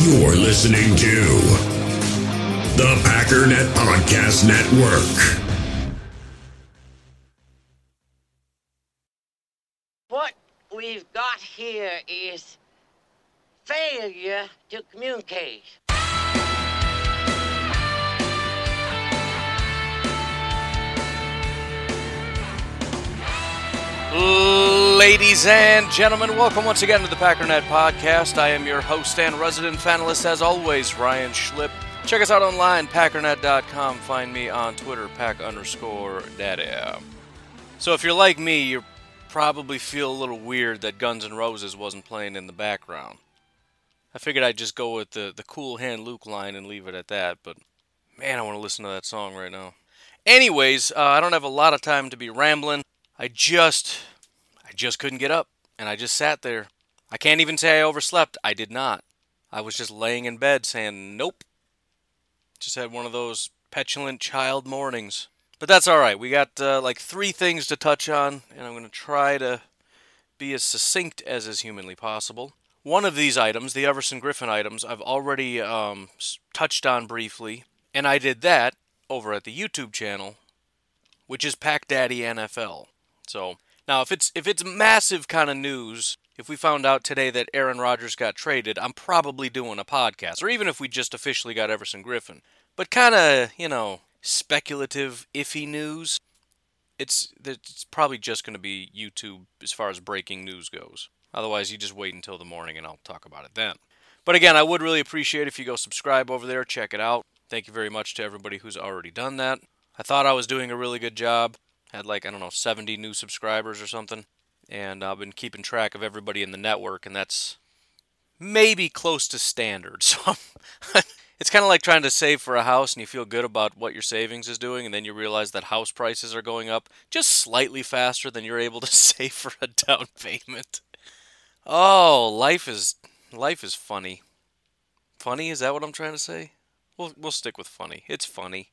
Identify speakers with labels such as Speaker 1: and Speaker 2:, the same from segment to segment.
Speaker 1: You're listening to the Packernet Podcast Network.
Speaker 2: What we've got here is failure to communicate.
Speaker 3: Ladies and gentlemen, welcome once again to the Packernet Podcast. I am your host and resident panelist, as always, Ryan Schlipp. Check us out online, packernet.com. Find me on Twitter, pack underscore daddy. So if you're like me, you probably feel a little weird that Guns N' Roses wasn't playing in the background. I figured I'd just go with the, the cool hand Luke line and leave it at that, but man, I want to listen to that song right now. Anyways, uh, I don't have a lot of time to be rambling. I just just couldn't get up and I just sat there. I can't even say I overslept. I did not. I was just laying in bed saying nope. Just had one of those petulant child mornings. But that's all right. We got uh, like three things to touch on and I'm going to try to be as succinct as is humanly possible. One of these items, the Everson Griffen items, I've already um, touched on briefly, and I did that over at the YouTube channel, which is Pack Daddy NFL. So now, if it's if it's massive kind of news, if we found out today that Aaron Rodgers got traded, I'm probably doing a podcast, or even if we just officially got Everson Griffen. But kind of, you know, speculative, iffy news. It's it's probably just going to be YouTube as far as breaking news goes. Otherwise, you just wait until the morning and I'll talk about it then. But again, I would really appreciate if you go subscribe over there, check it out. Thank you very much to everybody who's already done that. I thought I was doing a really good job had like I don't know 70 new subscribers or something, and I've been keeping track of everybody in the network, and that's maybe close to standard. So it's kind of like trying to save for a house, and you feel good about what your savings is doing, and then you realize that house prices are going up just slightly faster than you're able to save for a down payment. Oh, life is life is funny. Funny is that what I'm trying to say? We'll we'll stick with funny. It's funny.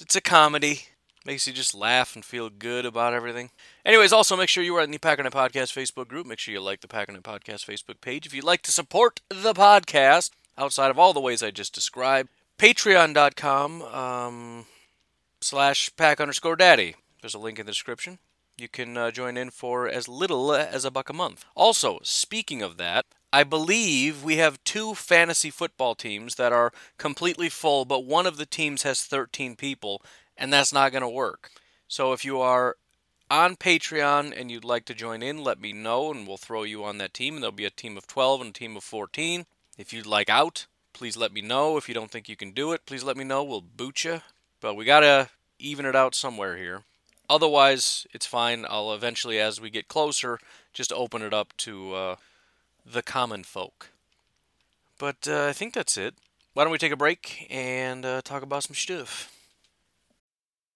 Speaker 3: It's a comedy. Makes you just laugh and feel good about everything. Anyways, also make sure you are in the Packernet Podcast Facebook group. Make sure you like the Packernet Podcast Facebook page. If you'd like to support the podcast, outside of all the ways I just described, patreon.com um, slash pack underscore daddy. There's a link in the description. You can uh, join in for as little as a buck a month. Also, speaking of that, I believe we have two fantasy football teams that are completely full, but one of the teams has 13 people, and that's not going to work. So if you are on Patreon and you'd like to join in, let me know and we'll throw you on that team. And there'll be a team of 12 and a team of 14. If you'd like out, please let me know. If you don't think you can do it, please let me know. We'll boot you. But we got to even it out somewhere here. Otherwise, it's fine. I'll eventually, as we get closer, just open it up to uh, the common folk. But uh, I think that's it. Why don't we take a break and uh, talk about some stuff?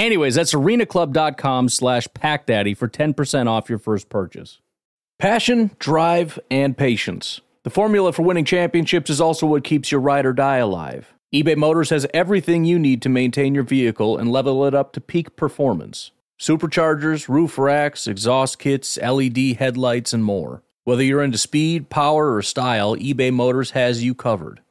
Speaker 4: Anyways, that's arenaclub.com slash packdaddy for 10% off your first purchase. Passion, drive, and patience. The formula for winning championships is also what keeps your ride or die alive. eBay Motors has everything you need to maintain your vehicle and level it up to peak performance. Superchargers, roof racks, exhaust kits, LED headlights, and more. Whether you're into speed, power, or style, eBay Motors has you covered.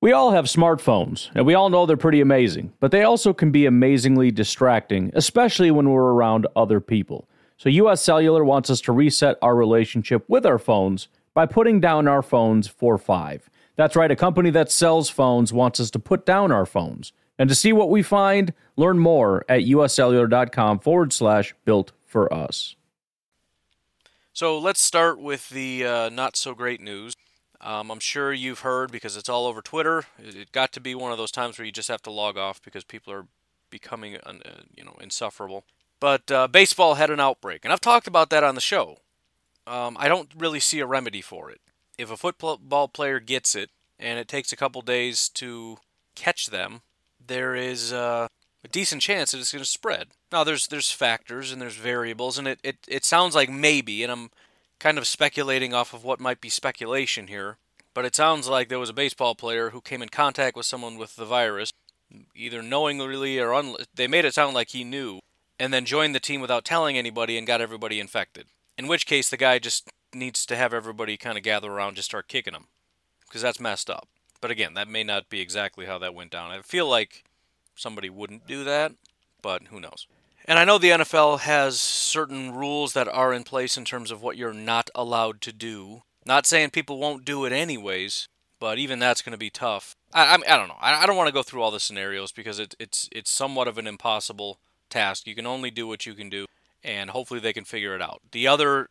Speaker 4: We all have smartphones, and we all know they're pretty amazing, but they also can be amazingly distracting, especially when we're around other people. So, US Cellular wants us to reset our relationship with our phones by putting down our phones for five. That's right, a company that sells phones wants us to put down our phones. And to see what we find, learn more at uscellular.com forward slash built for us.
Speaker 3: So let's start with the uh, not so great news. Um, I'm sure you've heard because it's all over Twitter. It, got to be one of those times where you just have to log off because people are becoming, uh, you know, insufferable. But uh, baseball had an outbreak, and I've talked about that on the show. Um, I don't really see a remedy for it. If a football player gets it and it takes a couple days to catch them, there is uh, a decent chance that it's going to spread. Now, there's there's factors and there's variables, and it, it, it sounds like maybe, and I'm kind of speculating off of what might be speculation here, but it sounds like there was a baseball player who came in contact with someone with the virus, either knowingly or un- they made it sound like he knew, and then joined the team without telling anybody and got everybody infected. In which case, the guy just needs to have everybody kind of gather around, just start kicking him, because that's messed up. But again, that may not be exactly how that went down. I feel like somebody wouldn't do that, but who knows. And I know the NFL has certain rules that are in place in terms of what you're not allowed to do. Not saying people won't do it anyways, but even that's going to be tough. I, I, I don't know. I, I don't want to go through all the scenarios because it, it's it's somewhat of an impossible task. You can only do what you can do, and hopefully they can figure it out. The other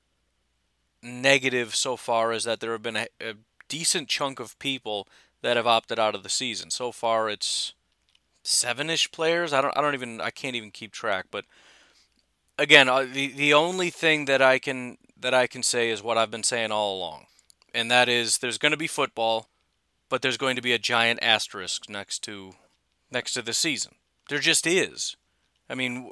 Speaker 3: negative so far is that there have been a, a decent chunk of people that have opted out of the season. So far, it's seven-ish players. I don't I don't even I can't even keep track. But again, uh, the the only thing that I can that I can say is what I've been saying all along, and that is there's going to be football, but there's going to be a giant asterisk next to next to the season. There just is. I mean,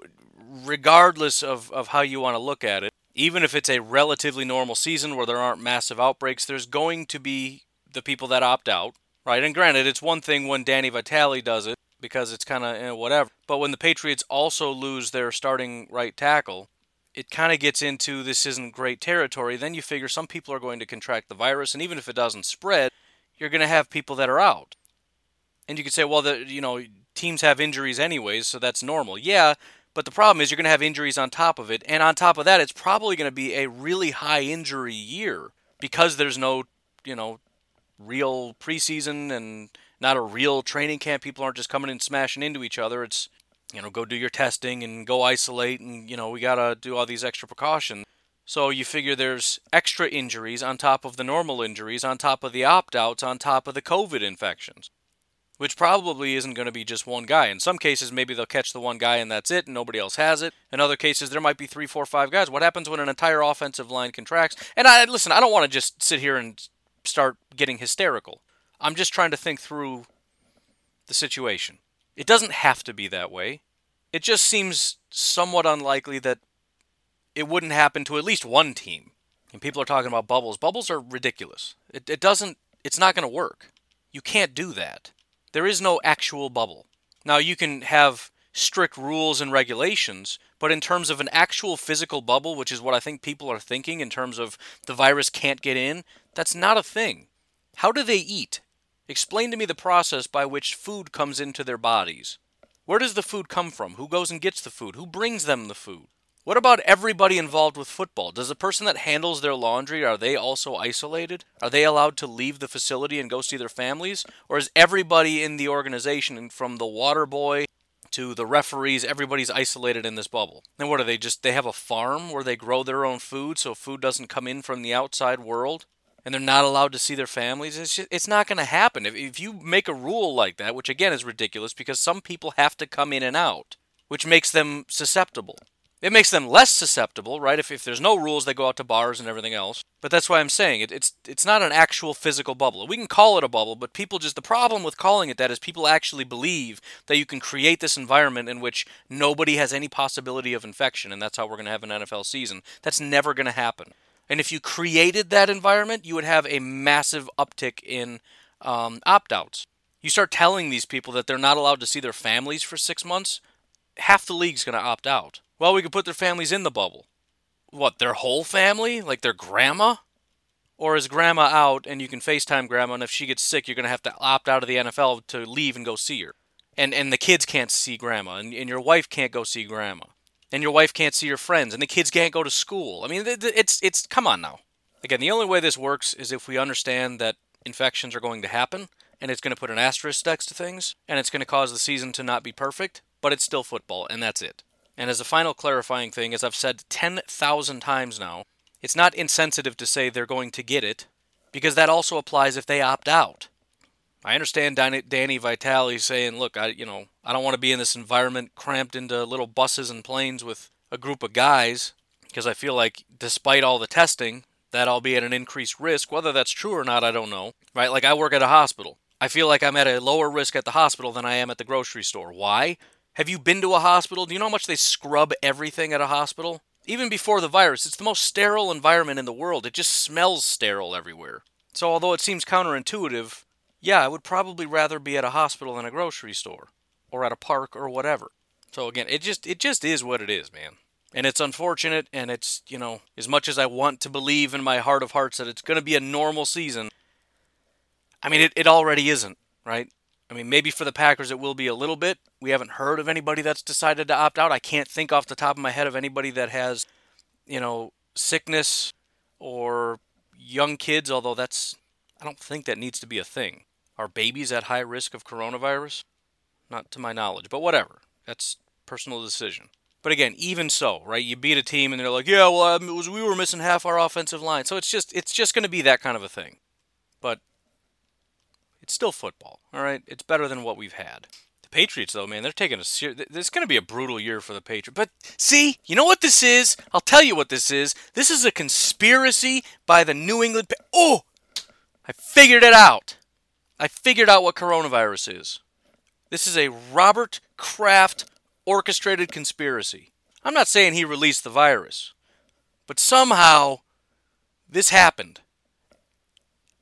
Speaker 3: regardless of, of how you want to look at it, even if it's a relatively normal season where there aren't massive outbreaks, there's going to be the people that opt out, right? And granted, it's one thing when Danny Vitale does it, because it's kind of eh, you know, whatever. But when the Patriots also lose their starting right tackle, it kind of gets into this isn't great territory. Then you figure some people are going to contract the virus, and even if it doesn't spread, you're going to have people that are out. And you could say, well, the you know teams have injuries anyways, so that's normal. Yeah, but the problem is you're going to have injuries on top of it, and on top of that, it's probably going to be a really high injury year because there's no you know real preseason and not a real training camp. People aren't just coming and smashing into each other. It's, you know, go do your testing and go isolate and, you know, we got to do all these extra precautions. So you figure there's extra injuries on top of the normal injuries, on top of the opt outs, on top of the COVID infections, which probably isn't going to be just one guy. In some cases, maybe they'll catch the one guy and that's it, and nobody else has it. In other cases, there might be three, four, five guys. What happens when an entire offensive line contracts? And I listen, I don't want to just sit here and start getting hysterical. I'm just trying to think through the situation. It doesn't have to be that way. It just seems somewhat unlikely that it wouldn't happen to at least one team. And people are talking about bubbles. Bubbles are ridiculous. It, it doesn't, it's not going to work. You can't do that. There is no actual bubble. Now, you can have strict rules and regulations, but in terms of an actual physical bubble, which is what I think people are thinking in terms of the virus can't get in, that's not a thing. How do they eat? Explain to me the process by which food comes into their bodies. Where does the food come from? Who goes and gets the food? Who brings them the food? What about everybody involved with football? Does the person that handles their laundry are they also isolated? Are they allowed to leave the facility and go see their families? Or is everybody in the organization from the water boy to the referees, everybody's isolated in this bubble. And what are they just they have a farm where they grow their own food so food doesn't come in from the outside world? And they're not allowed to see their families. It's just, it's not going to happen. If, if you make a rule like that, which again is ridiculous because some people have to come in and out, which makes them susceptible. It makes them less susceptible, right? If, if there's no rules, they go out to bars and everything else. But that's why I'm saying it, it's it's not an actual physical bubble. We can call it a bubble, but people just the problem with calling it that is people actually believe that you can create this environment in which nobody has any possibility of infection, and that's how we're going to have an NFL season. That's never going to happen. And if you created that environment, you would have a massive uptick in um, opt outs. You start telling these people that they're not allowed to see their families for six months, half the league's going to opt out. Well, we could put their families in the bubble. What, their whole family? Like their grandma? Or is grandma out and you can FaceTime grandma, and if she gets sick, you're going to have to opt out of the NFL to leave and go see her? And, and the kids can't see grandma, and, and your wife can't go see grandma, and your wife can't see your friends, and the kids can't go to school. I mean, it's, it's, come on now. Again, the only way this works is if we understand that infections are going to happen, and it's going to put an asterisk next to things, and it's going to cause the season to not be perfect, but it's still football, and that's it. And as a final clarifying thing, as I've said 10,000 times now, it's not insensitive to say they're going to get it, because that also applies if they opt out. I understand Danny Vitale saying, "Look, I you know I don't want to be in this environment cramped into little buses and planes with a group of guys because I feel like despite all the testing, that I'll be at an increased risk. Whether that's true or not, I don't know. Right? Like I work at a hospital. I feel like I'm at a lower risk at the hospital than I am at the grocery store. Why? Have you been to a hospital? Do you know how much they scrub everything at a hospital? Even before the virus, it's the most sterile environment in the world. It just smells sterile everywhere. So, although it seems counterintuitive, yeah, I would probably rather be at a hospital than a grocery store or at a park or whatever. So again, it just it just is what it is, man. And it's unfortunate and it's, you know, as much as I want to believe in my heart of hearts that it's going to be a normal season, I mean, it, it already isn't, right? I mean, maybe for the Packers it will be a little bit. We haven't heard of anybody that's decided to opt out. I can't think off the top of my head of anybody that has, you know, sickness or young kids, although that's, I don't think that needs to be a thing. Are babies at high risk of coronavirus? Not to my knowledge, but whatever. That's personal decision. But again, even so, right? You beat a team and they're like, "Yeah, well, um, was, we were missing half our offensive line." So it's just it's just going to be that kind of a thing. But it's still football, all right? It's better than what we've had. The Patriots, though, man, they're taking a serious. This is going to be a brutal year for the Patriots. But see, you know what this is? I'll tell you what this is. This is a conspiracy by the New England. Pa- oh, I figured it out. I figured out what coronavirus is. This is a Robert Kraft orchestrated conspiracy. I'm not saying he released the virus, but somehow this happened.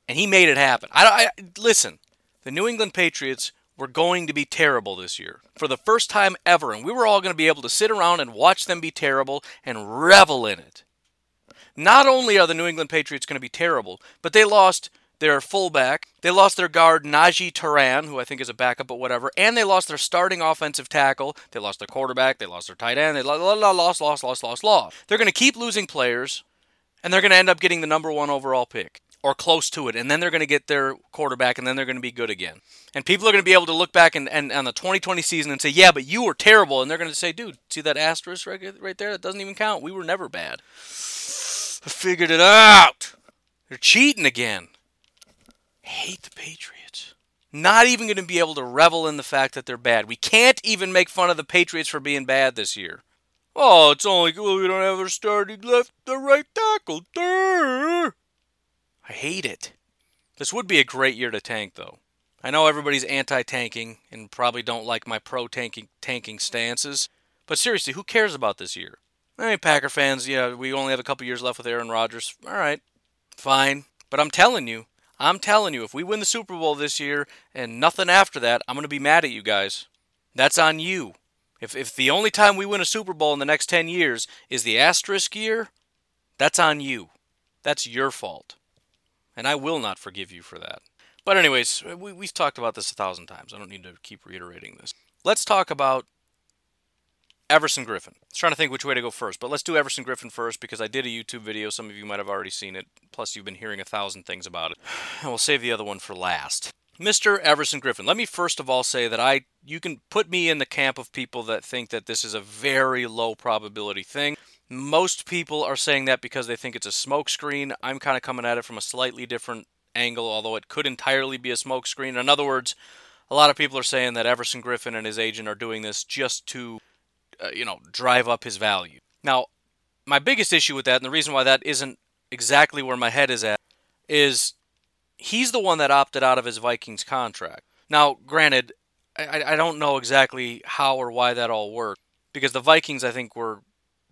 Speaker 3: And he made it happen. I, I listen. The New England Patriots were going to be terrible this year for the first time ever, and we were all going to be able to sit around and watch them be terrible and revel in it. Not only are the New England Patriots going to be terrible, but they lost their fullback. They lost their guard Najee Toran, who I think is a backup, but whatever. And they lost their starting offensive tackle. They lost their quarterback. They lost their tight end. They lost, lost, lost, lost, lost. They're going to keep losing players, and they're going to end up getting the number one overall pick or close to it. And then they're going to get their quarterback, and then they're going to be good again. And people are going to be able to look back and, and on the 2020 season and say, yeah, but you were terrible. And they're going to say, dude, see that asterisk right, right there? That doesn't even count. We were never bad. I figured it out. They're cheating again hate the Patriots. Not even going to be able to revel in the fact that they're bad. We can't even make fun of the Patriots for being bad this year. Oh, it's only well, we don't have our starting left the right tackle. Durr. I hate it. This would be a great year to tank, though. I know everybody's anti-tanking and probably don't like my pro-tanking tanking stances, but seriously, who cares about this year? I mean, Packer fans, yeah, we only have a couple years left with Aaron Rodgers. All right, fine. But I'm telling you, I'm telling you, if we win the Super Bowl this year and nothing after that, I'm going to be mad at you guys. That's on you. If, if the only time we win a Super Bowl in the next 10 years is the asterisk year, that's on you. That's your fault. And I will not forgive you for that. But, anyways, we, we've talked about this a thousand times. I don't need to keep reiterating this. Let's talk about Everson Griffen. I was trying to think which way to go first, but let's do Everson Griffen first because I did a YouTube video. Some of you might have already seen it. Plus, you've been hearing a thousand things about it. And we'll save the other one for last. Mr. Everson Griffen, Let me first of all say that I you can put me in the camp of people that think that this is a very low probability thing. Most people are saying that because they think it's a smokescreen. I'm kind of coming at it from a slightly different angle, although it could entirely be a smokescreen. In other words, a lot of people are saying that Everson Griffen and his agent are doing this just to uh, you know, drive up his value. Now, my biggest issue with that, and the reason why that isn't exactly where my head is at, is he's the one that opted out of his Vikings contract. Now, granted, I, I don't know exactly how or why that all worked because the Vikings, I think, were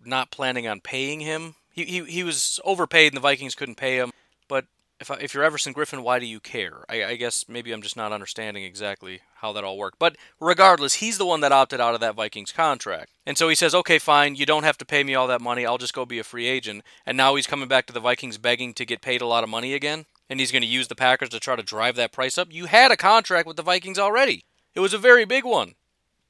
Speaker 3: not planning on paying him. He, he, he was overpaid and the Vikings couldn't pay him. But if, I, if you're Everson Griffen, why do you care? I, I guess maybe I'm just not understanding exactly how that all worked. But regardless, he's the one that opted out of that Vikings contract. And so he says, okay, fine, you don't have to pay me all that money. I'll just go be a free agent. And now he's coming back to the Vikings begging to get paid a lot of money again. And he's going to use the Packers to try to drive that price up. You had a contract with the Vikings already, it was a very big one.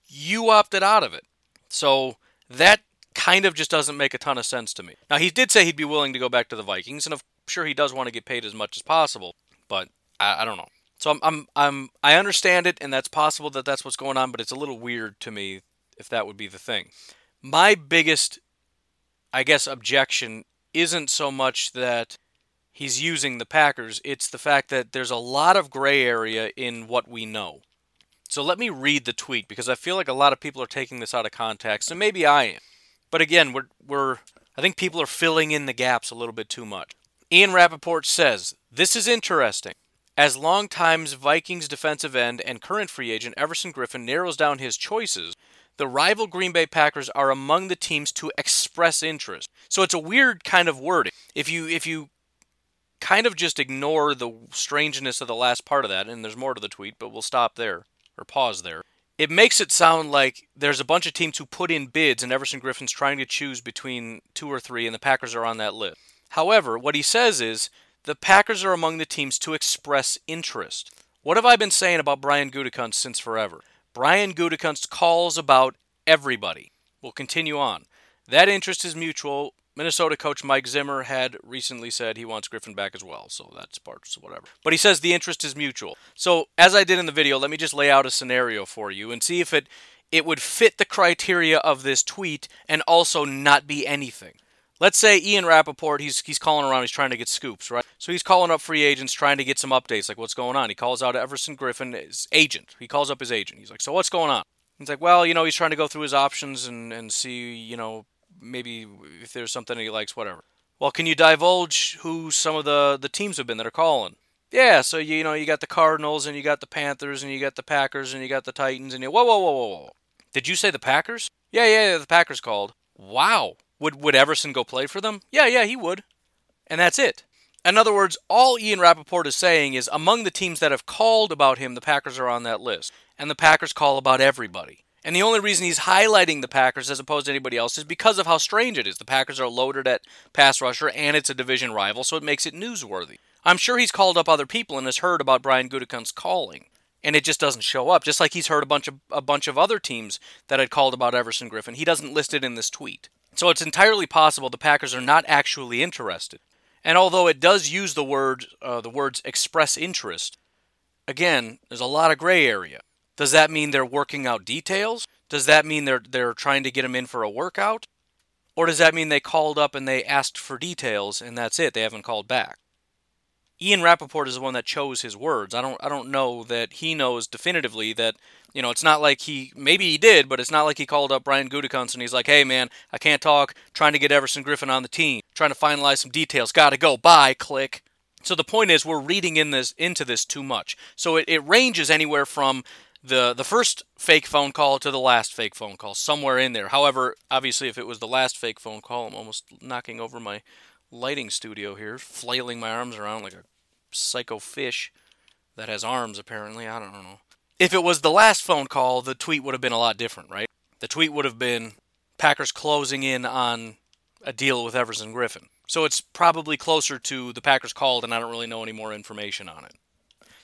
Speaker 3: You opted out of it. So that kind of just doesn't make a ton of sense to me. Now, he did say he'd be willing to go back to the Vikings, and I'm sure he does want to get paid as much as possible, but I, I don't know. So I'm, I'm, I'm, I understand it, and that's possible that that's what's going on, but it's a little weird to me if that would be the thing. My biggest, I guess, objection isn't so much that he's using the Packers, it's the fact that there's a lot of gray area in what we know. So let me read the tweet because I feel like a lot of people are taking this out of context, and maybe I am. But again, we're, we're I think people are filling in the gaps a little bit too much. Ian Rapoport says, This is interesting. As longtime Vikings defensive end and current free agent Everson Griffen narrows down his choices, the rival Green Bay Packers are among the teams to express interest. So it's a weird kind of wording. If you if you kind of just ignore the strangeness of the last part of that, and there's more to the tweet, but we'll stop there or pause there it makes it sound like there's a bunch of teams who put in bids and Everson Griffen's trying to choose between two or three, and the Packers are on that list. However, what he says is the Packers are among the teams to express interest. What have I been saying about Brian Gutekunst since forever? Brian Gutekunst calls about everybody. We'll continue on. That interest is mutual. Minnesota coach Mike Zimmer had recently said he wants Griffen back as well, so that's part of whatever. But he says the interest is mutual. So as I did in the video, let me just lay out a scenario for you and see if it it would fit the criteria of this tweet and also not be anything. Let's say Ian Rapoport, he's he's calling around, he's trying to get scoops, right? So he's calling up free agents, trying to get some updates, like what's going on. He calls out Everson Griffen, his agent. He calls up his agent. He's like, so what's going on? He's like, well, you know, he's trying to go through his options and, and see, you know, maybe if there's something he likes, whatever. Well, can you divulge who some of the, the teams have been that are calling? Yeah, so you, you know you got the Cardinals and you got the Panthers and you got the Packers and you got the Titans and you whoa whoa whoa whoa whoa. Did you say the Packers? Yeah, yeah, yeah the Packers called. Wow. Would would Everson go play for them? Yeah, yeah, he would. And that's it. In other words, all Ian Rapoport is saying is among the teams that have called about him, the Packers are on that list. And the Packers call about everybody. And the only reason he's highlighting the Packers as opposed to anybody else is because of how strange it is. The Packers are loaded at pass rusher and it's a division rival, so it makes it newsworthy. I'm sure he's called up other people and has heard about Brian Gutekunst's calling, and it just doesn't show up. Just like he's heard a bunch of a bunch of other teams that had called about Everson Griffen, he doesn't list it in this tweet. So it's entirely possible the Packers are not actually interested. And although it does use the word uh, the words express interest, again, there's a lot of gray area. Does that mean they're working out details? Does that mean they're they're trying to get him in for a workout? Or does that mean they called up and they asked for details and that's it? They haven't called back. Ian Rapoport is the one that chose his words. I don't I don't know that he knows definitively that you know it's not like he maybe he did, but it's not like he called up Brian Gutekunst and he's like, "Hey man, I can't talk. Trying to get Everson Griffen on the team. Trying to finalize some details. Got to go. Bye. Click." So the point is, we're reading in this into this too much. So it, it ranges anywhere from the the first fake phone call to the last fake phone call, somewhere in there. However, obviously, if it was the last fake phone call, I'm almost knocking over my lighting studio here, flailing my arms around like a psycho fish that has arms. Apparently, I don't know. If it was the last phone call, the tweet would have been a lot different, right? The tweet would have been Packers closing in on a deal with Everson Griffen. So it's probably closer to the Packers called, and I don't really know any more information on it.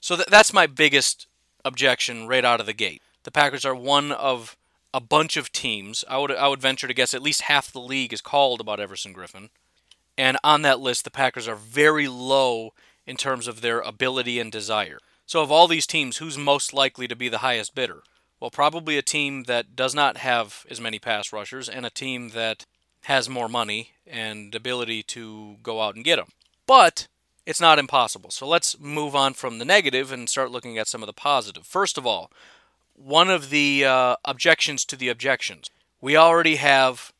Speaker 3: So th- that's my biggest objection right out of the gate. The Packers are one of a bunch of teams. I would I would venture to guess at least half the league is called about Everson Griffen. And on that list, the Packers are very low in terms of their ability and desire. So, of all these teams, who's most likely to be the highest bidder? Well, probably a team that does not have as many pass rushers and a team that has more money and ability to go out and get them. But it's not impossible. So let's move on from the negative and start looking at some of the positive. First of all, one of the uh, objections to the objections. We already have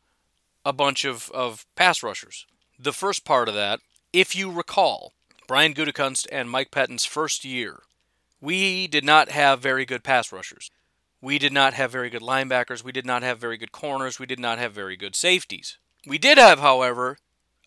Speaker 3: a bunch of, of pass rushers. The first part of that, if you recall, Brian Gutekunst and Mike Pettine's first year, we did not have very good pass rushers. We did not have very good linebackers. We did not have very good corners. We did not have very good safeties. We did have, however,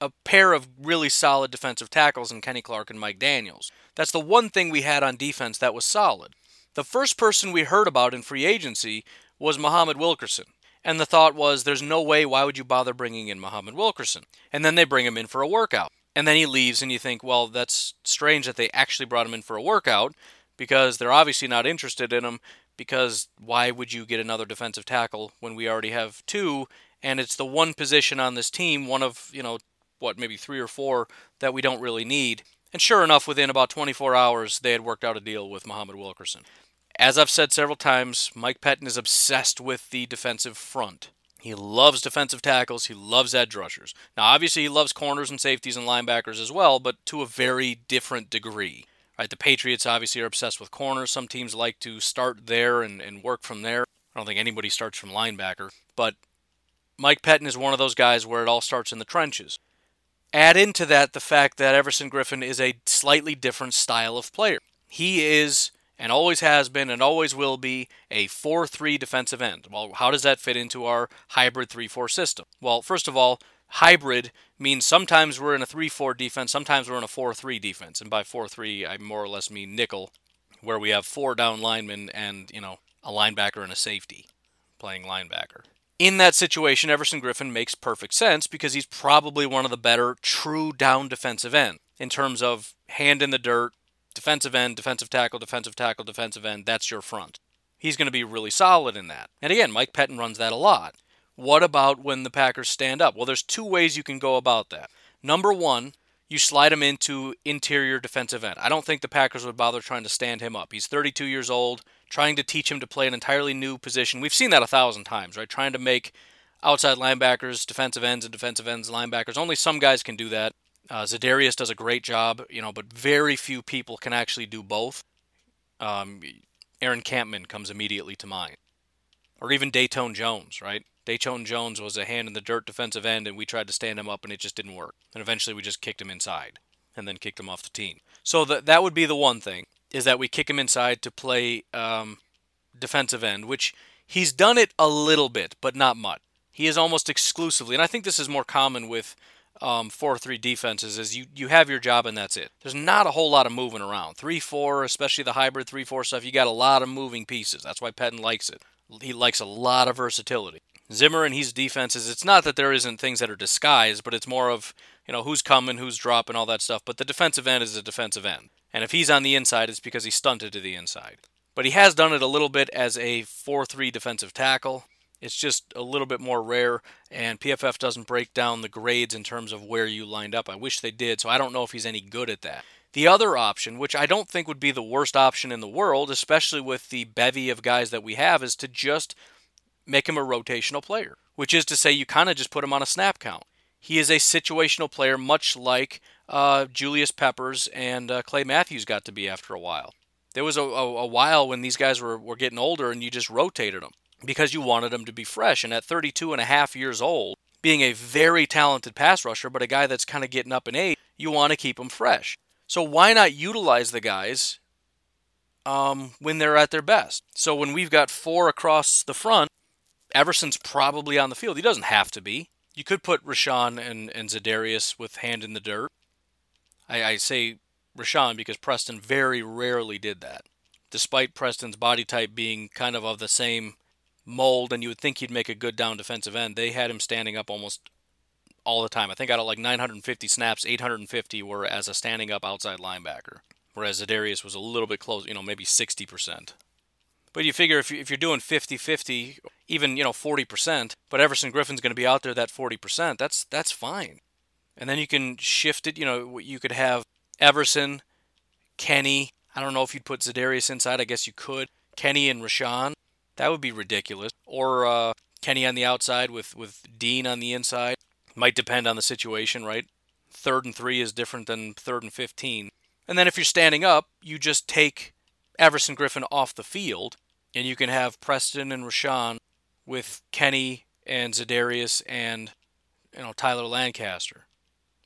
Speaker 3: a pair of really solid defensive tackles in Kenny Clark and Mike Daniels. That's the one thing we had on defense that was solid. The first person we heard about in free agency was Muhammad Wilkerson. And the thought was, there's no way, why would you bother bringing in Muhammad Wilkerson? And then they bring him in for a workout. And then he leaves, and you think, well, that's strange that they actually brought him in for a workout because they're obviously not interested in him. Because why would you get another defensive tackle when we already have two? And it's the one position on this team, one of, you know, what, maybe three or four that we don't really need. And sure enough, within about 24 hours, they had worked out a deal with Muhammad Wilkerson. As I've said several times, Mike Pettine is obsessed with the defensive front. He loves defensive tackles. He loves edge rushers. Now, obviously, he loves corners and safeties and linebackers as well, but to a very different degree. Right? The Patriots obviously are obsessed with corners. Some teams like to start there and, and work from there. I don't think anybody starts from linebacker, but Mike Pettine is one of those guys where it all starts in the trenches. Add into that the fact that Everson Griffen is a slightly different style of player. He is and always has been and always will be a 4 3 defensive end. Well, how does that fit into our hybrid 3 4 system? Well, first of all, hybrid means sometimes we're in a 3 4 defense, sometimes we're in a 4 3 defense. And by 4 3, I more or less mean nickel, where we have four down linemen and, you know, a linebacker and a safety playing linebacker. In that situation, Everson Griffen makes perfect sense because he's probably one of the better true down defensive end in terms of hand in the dirt, defensive end, defensive tackle, defensive tackle, defensive end, that's your front. He's going to be really solid in that. And again, Mike Pettine runs that a lot. What about when the Packers stand up? Well, there's two ways you can go about that. Number one, you slide him into interior defensive end. I don't think the Packers would bother trying to stand him up. He's 32 years old, trying to teach him to play an entirely new position. We've seen that a thousand times, right? Trying to make outside linebackers, defensive ends, and defensive ends linebackers. Only some guys can do that. Uh, Za'Darius does a great job, you know, but very few people can actually do both. Um, Aaron Kampman comes immediately to mind, or even Datone Jones, right? Datone Jones was a hand in the dirt defensive end, and we tried to stand him up, and it just didn't work. And eventually, we just kicked him inside, and then kicked him off the team. So that that would be the one thing is that we kick him inside to play um, defensive end, which he's done it a little bit, but not much. He is almost exclusively, and I think this is more common with um, 4-3 defenses is you, you have your job and that's it. There's not a whole lot of moving around. 3-4, especially the hybrid 3-4 stuff, you got a lot of moving pieces. That's why Pettine likes it. He likes a lot of versatility. Zimmer and his defenses, it's not that there isn't things that are disguised, but it's more of, you know, who's coming, who's dropping, all that stuff. But the defensive end is a defensive end. And if he's on the inside, it's because he's stunted to the inside. But he has done it a little bit as a 4 3 defensive tackle. It's just a little bit more rare, and PFF doesn't break down the grades in terms of where you lined up. I wish they did, so I don't know if he's any good at that. The other option, which I don't think would be the worst option in the world, especially with the bevy of guys that we have, is to just make him a rotational player, which is to say you kind of just put him on a snap count. He is a situational player, much like uh, Julius Peppers and uh, Clay Matthews got to be after a while. There was a, a, a while when these guys were, were getting older and you just rotated them because you wanted him to be fresh. And at 32 and a half years old, being a very talented pass rusher, but a guy that's kind of getting up in age, you want to keep him fresh. So why not utilize the guys um, when they're at their best? So when we've got four across the front, Everson's probably on the field. He doesn't have to be. You could put Rashan and, and Za'Darius with hand in the dirt. I, I say Rashan because Preston very rarely did that. Despite Preston's body type being kind of of the same mold, and you would think he'd make a good down defensive end. They had him standing up almost all the time. I think out of like 950 snaps, 850 were as a standing up outside linebacker, whereas Za'Darius was a little bit close, you know, maybe 60%. But you figure if, you, if you're doing 50 50, even, you know, 40%, but Everson Griffen's going to be out there that 40%, that's, that's fine. And then you can shift it, you know, you could have Everson, Kenny. I don't know if you'd put Za'Darius inside. I guess you could. Kenny and Rashan. That would be ridiculous. Or uh, Kenny on the outside with, with Dean on the inside. Might depend on the situation, right? Third and three is different than third and 15. And then if you're standing up, you just take Everson Griffen off the field, and you can have Preston and Rashan with Kenny and Za'Darius and you know Tyler Lancaster.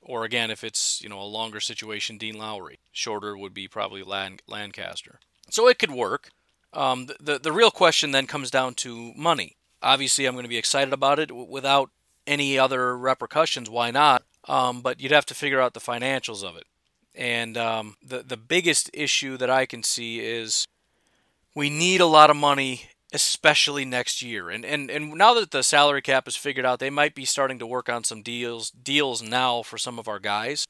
Speaker 3: Or again, if it's you know a longer situation, Dean Lowry. Shorter would be probably Lancaster. So it could work. Um, the, the real question then comes down to money. Obviously, I'm going to be excited about it without any other repercussions. Why not? um, but you'd have to figure out the financials of it. And um, the the biggest issue that I can see is we need a lot of money, especially next year. And and and now that the salary cap is figured out, they might be starting to work on some deals deals now for some of our guys.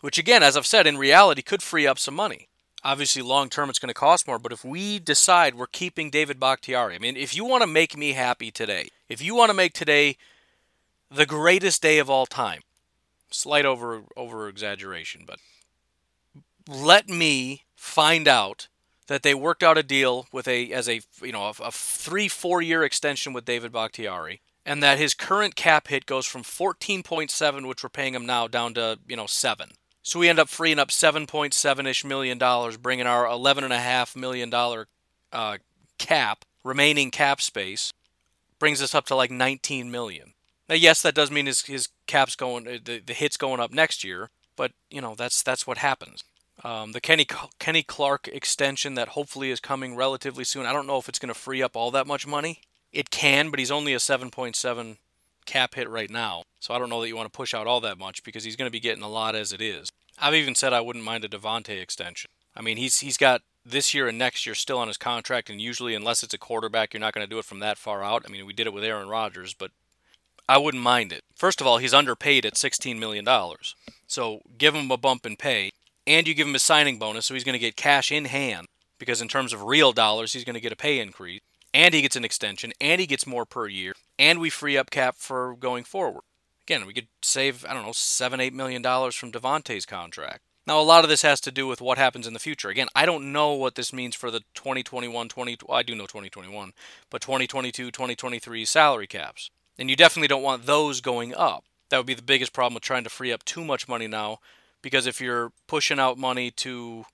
Speaker 3: Which again, as I've said, in reality could free up some money. Obviously, long term it's going to cost more, but if we decide we're keeping David Bakhtiari, I mean, if you want to make me happy today, if you want to make today the greatest day of all time, slight over over exaggeration, but let me find out that they worked out a deal with a as a you know a, a three four year extension with David Bakhtiari, and that his current cap hit goes from 14.7, which we're paying him now, down to you know seven. So we end up freeing up 7.7 ish million dollars, bringing our 11.5 million dollar uh, cap remaining cap space brings us up to like 19 million. Now, yes, that does mean his his cap's going uh, the the hits going up next year, but you know that's that's what happens. Um, the Kenny Kenny Clark extension that hopefully is coming relatively soon. I don't know if it's going to free up all that much money. It can, but he's only a 7.7 cap hit right now, so I don't know that you want to push out all that much because he's going to be getting a lot as it is. I've even said I wouldn't mind a Davante extension. I mean, he's he's got this year and next year still on his contract, and usually, unless it's a quarterback, you're not going to do it from that far out. I mean, we did it with Aaron Rodgers, but I wouldn't mind it. First of all, he's underpaid at $16 million. So give him a bump in pay, and you give him a signing bonus, so he's going to get cash in hand, because in terms of real dollars, he's going to get a pay increase, and he gets an extension, and he gets more per year, and we free up cap for going forward. Again, we could save, I don't know, seven, eight million dollars from Davante's contract. Now, a lot of this has to do with what happens in the future. Again, I don't know what this means for the 2021, 20, well, I do know 2021, but 2022, 2023 salary caps. And you definitely don't want those going up. That would be the biggest problem with trying to free up too much money now, because if you're pushing out money to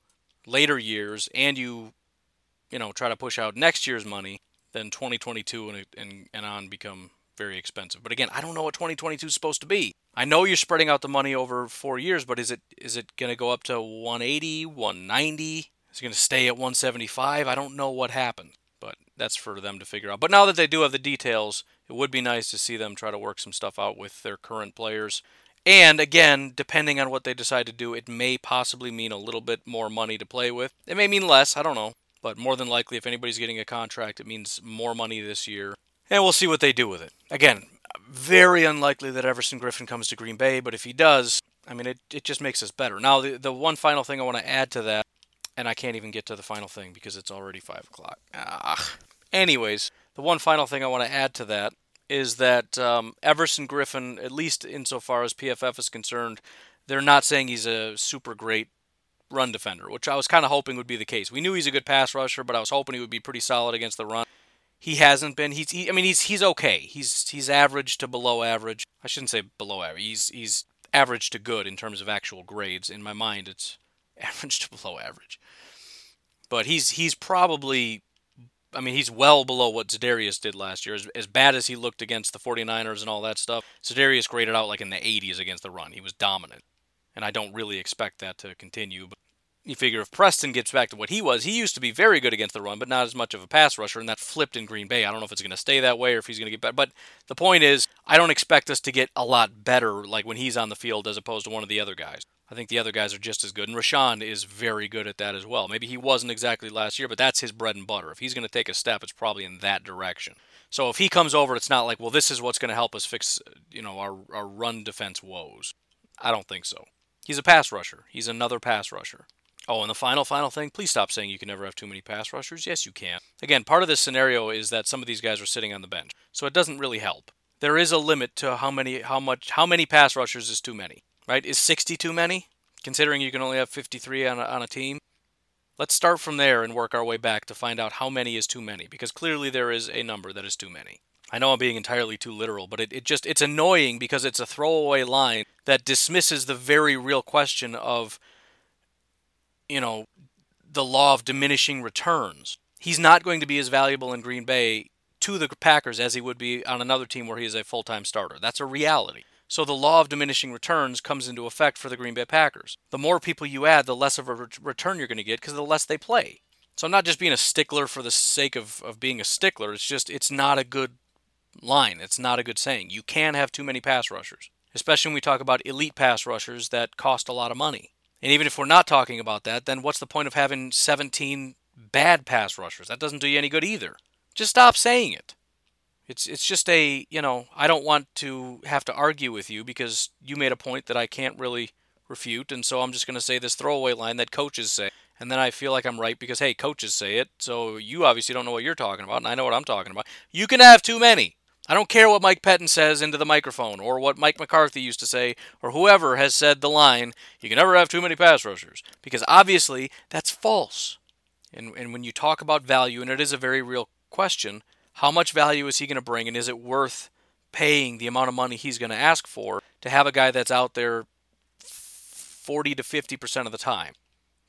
Speaker 3: later years and you, you know, try to push out next year's money, then 2022 and, and, and on become very expensive. But again, I don't know what 2022 is supposed to be. I know you're spreading out the money over four years, but is it is it going to go up to 180, 190? Is it going to stay at 175? I don't know what happened, but that's for them to figure out. But now that they do have the details, it would be nice to see them try to work some stuff out with their current players. And again, depending on what they decide to do, it may possibly mean a little bit more money to play with. It may mean less, I don't know. But more than likely, if anybody's getting a contract, it means more money this year. And we'll see what they do with it. Again, very unlikely that Everson Griffen comes to Green Bay, but if he does, I mean, it, it just makes us better. Now, the, the one final thing I want to add to that, and I can't even get to the final thing because it's already 5 o'clock. Ah. Anyways, the one final thing I want to add to that is that um, Everson Griffen, at least insofar as PFF is concerned, they're not saying he's a super great run defender, which I was kind of hoping would be the case. We knew he's a good pass rusher, but I was hoping he would be pretty solid against the run. He hasn't been. He's. He, I mean, he's he's okay. He's he's average to below average. I shouldn't say below average. He's he's average to good in terms of actual grades. In my mind, it's average to below average. But he's he's probably I mean, he's well below what Za'Darius did last year. As, as bad as he looked against the 49ers and all that stuff, Za'Darius graded out like in the 80s against the run. He was dominant. And I don't really expect that to continue. But you figure if Preston gets back to what he was, he used to be very good against the run, but not as much of a pass rusher, and that flipped in Green Bay. I don't know if it's going to stay that way or if he's going to get better. But the point is, I don't expect us to get a lot better like when he's on the field as opposed to one of the other guys. I think the other guys are just as good, and Rashan is very good at that as well. Maybe he wasn't exactly last year, but that's his bread and butter. If he's going to take a step, it's probably in that direction. So if he comes over, it's not like, well, this is what's going to help us fix, you know, our, our run defense woes. I don't think so. He's a pass rusher. He's another pass rusher. Oh, and the final, final thing, please stop saying you can never have too many pass rushers. Yes, you can. Again, part of this scenario is that some of these guys are sitting on the bench, so it doesn't really help. There is a limit to how many, how much, how many pass rushers is too many, right? Is 60 too many? Considering you can only have 53 on a, on a team, let's start from there and work our way back to find out how many is too many, because clearly there is a number that is too many. I know I'm being entirely too literal, but it, it just it's annoying because it's a throwaway line that dismisses the very real question of you know, the law of diminishing returns. He's not going to be as valuable in Green Bay to the Packers as he would be on another team where he is a full time starter. That's a reality. So the law of diminishing returns comes into effect for the Green Bay Packers. The more people you add, the less of a return you're going to get because the less they play. So I'm not just being a stickler for the sake of, of being a stickler. It's just, it's not a good line. It's not a good saying. You can have too many pass rushers. especially when we talk about elite pass rushers that cost a lot of money. And even if we're not talking about that, then what's the point of having 17 bad pass rushers? That doesn't do you any good either. Just stop saying it. It's it's just a, you know, I don't want to have to argue with you because you made a point that I can't really refute, and so I'm just going to say this throwaway line that coaches say. And then I feel like I'm right because hey, coaches say it, so you obviously don't know what you're talking about, and I know what I'm talking about. You can have too many. I don't care what Mike Pettine says into the microphone or what Mike McCarthy used to say or whoever has said the line, you can never have too many pass rushers. Because obviously that's false. And, and when you talk about value, and it is a very real question, how much value is he going to bring, and is it worth paying the amount of money he's going to ask for to have a guy that's out there 40 to 50% of the time?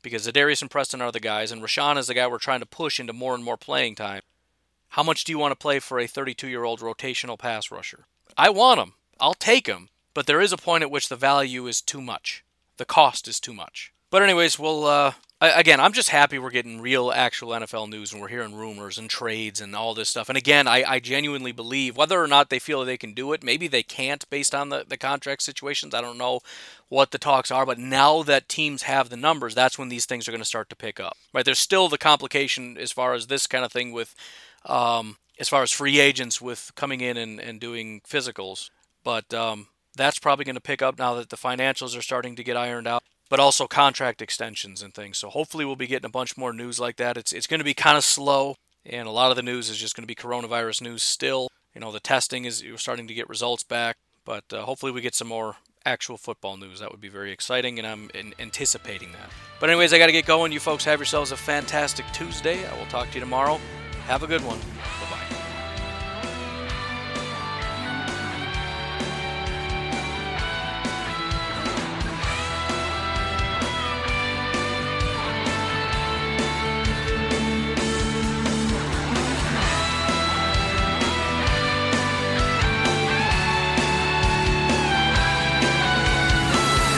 Speaker 3: Because Za'Darius and Preston are the guys, and Rashan is the guy we're trying to push into more and more playing time. How much do you want to play for a 32 year old rotational pass rusher? I want him. I'll take him. But there is a point at which the value is too much. The cost is too much. But, anyways, we'll uh, again, I'm just happy we're getting real, actual NFL news and we're hearing rumors and trades and all this stuff. And again, I, I genuinely believe whether or not they feel they can do it, maybe they can't based on the, the contract situations. I don't know what the talks are, but now that teams have the numbers, that's when these things are going to start to pick up. Right? There's still the complication as far as this kind of thing with, um, as far as free agents with coming in and, and doing physicals. But um, that's probably going to pick up now that the financials are starting to get ironed out but also contract extensions and things. So hopefully we'll be getting a bunch more news like that. It's it's going to be kind of slow, and a lot of the news is just going to be coronavirus news still. You know, the testing is you're starting to get results back, but uh, hopefully we get some more actual football news. That would be very exciting, and I'm in- anticipating that. But anyways, I got to get going. You folks have yourselves a fantastic Tuesday. I will talk to you tomorrow. Have a good one. Bye bye.